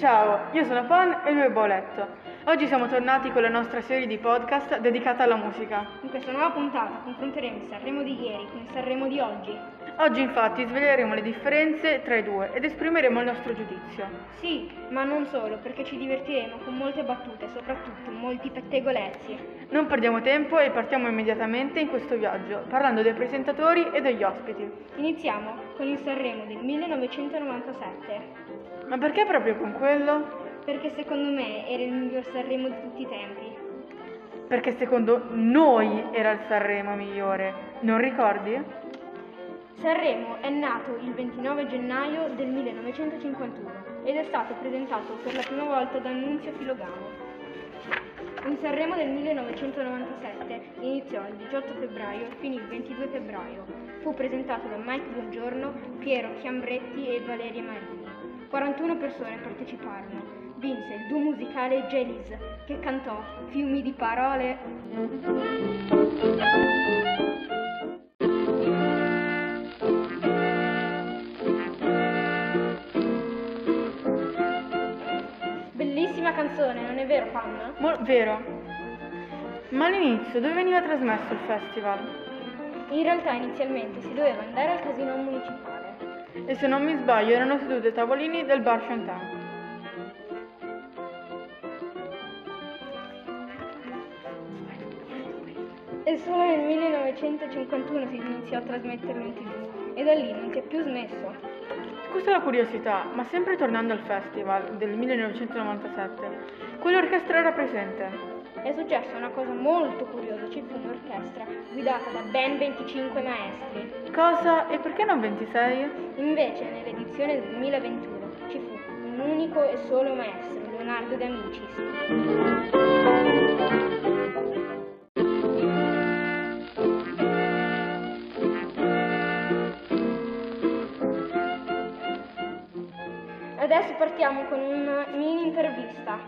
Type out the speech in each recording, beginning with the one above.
Ciao, io sono Pon e lui è Bauletto. Oggi siamo tornati con la nostra serie di podcast dedicata alla musica. In questa nuova puntata confronteremo il Sanremo di ieri con il Sanremo di oggi. Oggi infatti sveleremo le differenze tra i due ed esprimeremo il nostro giudizio. Sì, ma non solo, perché ci divertiremo con molte battute e soprattutto molti pettegolezzi. Non perdiamo tempo e partiamo immediatamente in questo viaggio, parlando dei presentatori e degli ospiti. Iniziamo con il Sanremo del 1997. Ma perché proprio con quello? Perché secondo me era il miglior Sanremo di tutti i tempi. Perché secondo noi era il Sanremo migliore, non ricordi? Sanremo è nato il 29 gennaio del 1951 ed è stato presentato per la prima volta da Annunzio Filogamo. Il Sanremo del 1997 iniziò il 18 febbraio e finì il 22 febbraio. Fu presentato da Mike Buongiorno, Piero Chiambretti e Valeria Marini. 41 persone parteciparono. Vinse il duo musicale Jalis, che cantò Fiumi di parole. Bellissima canzone, non è vero, Pam? Mo- vero. Ma all'inizio dove veniva trasmesso il festival? In realtà inizialmente si doveva andare al casino municipale. E se non mi sbaglio erano seduti ai tavolini del bar Chantan. E solo nel 1951 si iniziò a trasmetterlo in tv e da lì non si è più smesso. Scusa la curiosità, ma sempre tornando al festival del 1997, quell'orchestra era presente. È successa una cosa molto curiosa, ci fu un'orchestra guidata da ben 25 maestri. Cosa e perché non 26? Invece nell'edizione del 2021 ci fu un unico e solo maestro, Leonardo De Adesso partiamo con una mini intervista.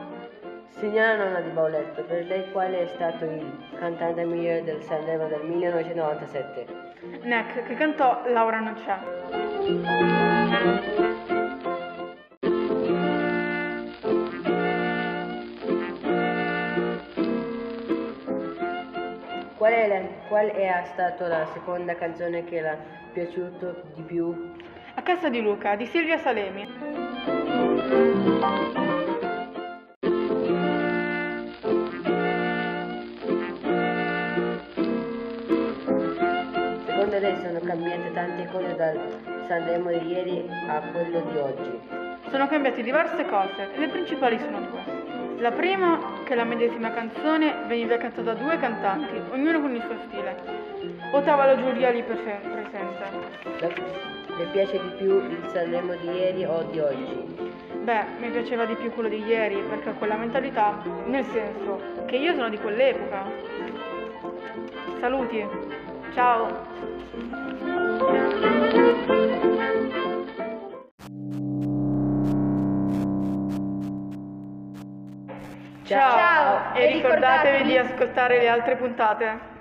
Signora nonna di Bauletto, per lei quale è stato il cantante migliore del Sanremo del 1997? Neck, che cantò Laura non c'è. Qual è, la- qual è stata la seconda canzone che le è piaciuta di più? A casa di Luca, di Silvia Salemi. Secondo lei sono cambiate tante cose dal Sanremo di ieri a quello di oggi? Sono cambiate diverse cose e le principali sono due. La prima, che la medesima canzone veniva cantata da due cantanti, ognuno con il suo stile. Votava la giuria lì prese- presente. Le piace di più il Sanremo di ieri o di oggi? Beh, mi piaceva di più quello di ieri perché ho quella mentalità, nel senso che io sono di quell'epoca. Saluti, ciao! Ciao, Ciao, e e ricordatevi ricordatevi- di ascoltare le altre puntate.